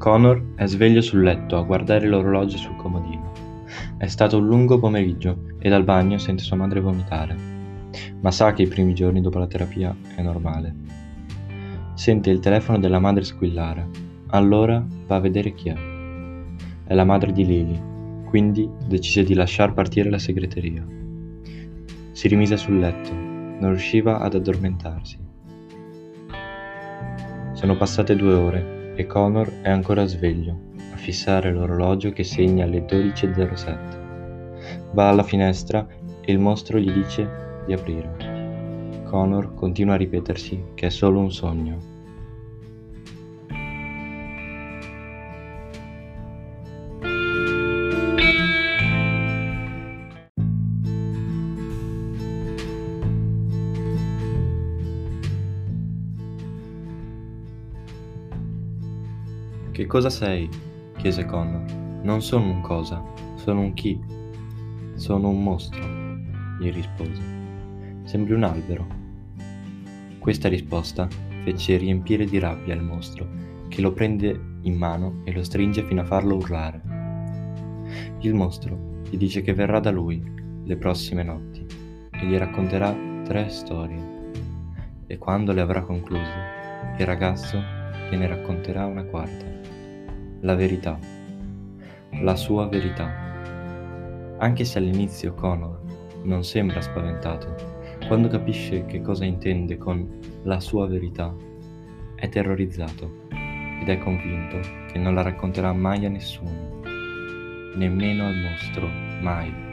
Connor è sveglio sul letto a guardare l'orologio sul comodino. È stato un lungo pomeriggio e dal bagno sente sua madre vomitare, ma sa che i primi giorni dopo la terapia è normale. Sente il telefono della madre squillare, allora va a vedere chi è. È la madre di Lily, quindi decise di lasciar partire la segreteria. Si rimise sul letto, non riusciva ad addormentarsi. Sono passate due ore e Connor è ancora sveglio, a fissare l'orologio che segna le 12.07. Va alla finestra e il mostro gli dice di aprire. Connor continua a ripetersi che è solo un sogno. Che cosa sei? chiese Connor. Non sono un cosa, sono un chi. Sono un mostro, gli rispose. Sembri un albero. Questa risposta fece riempire di rabbia il mostro, che lo prende in mano e lo stringe fino a farlo urlare. Il mostro gli dice che verrà da lui le prossime notti e gli racconterà tre storie. E quando le avrà concluse, il ragazzo gliene racconterà una quarta la verità, la sua verità. Anche se all'inizio Connor non sembra spaventato, quando capisce che cosa intende con la sua verità, è terrorizzato ed è convinto che non la racconterà mai a nessuno, nemmeno al mostro, mai.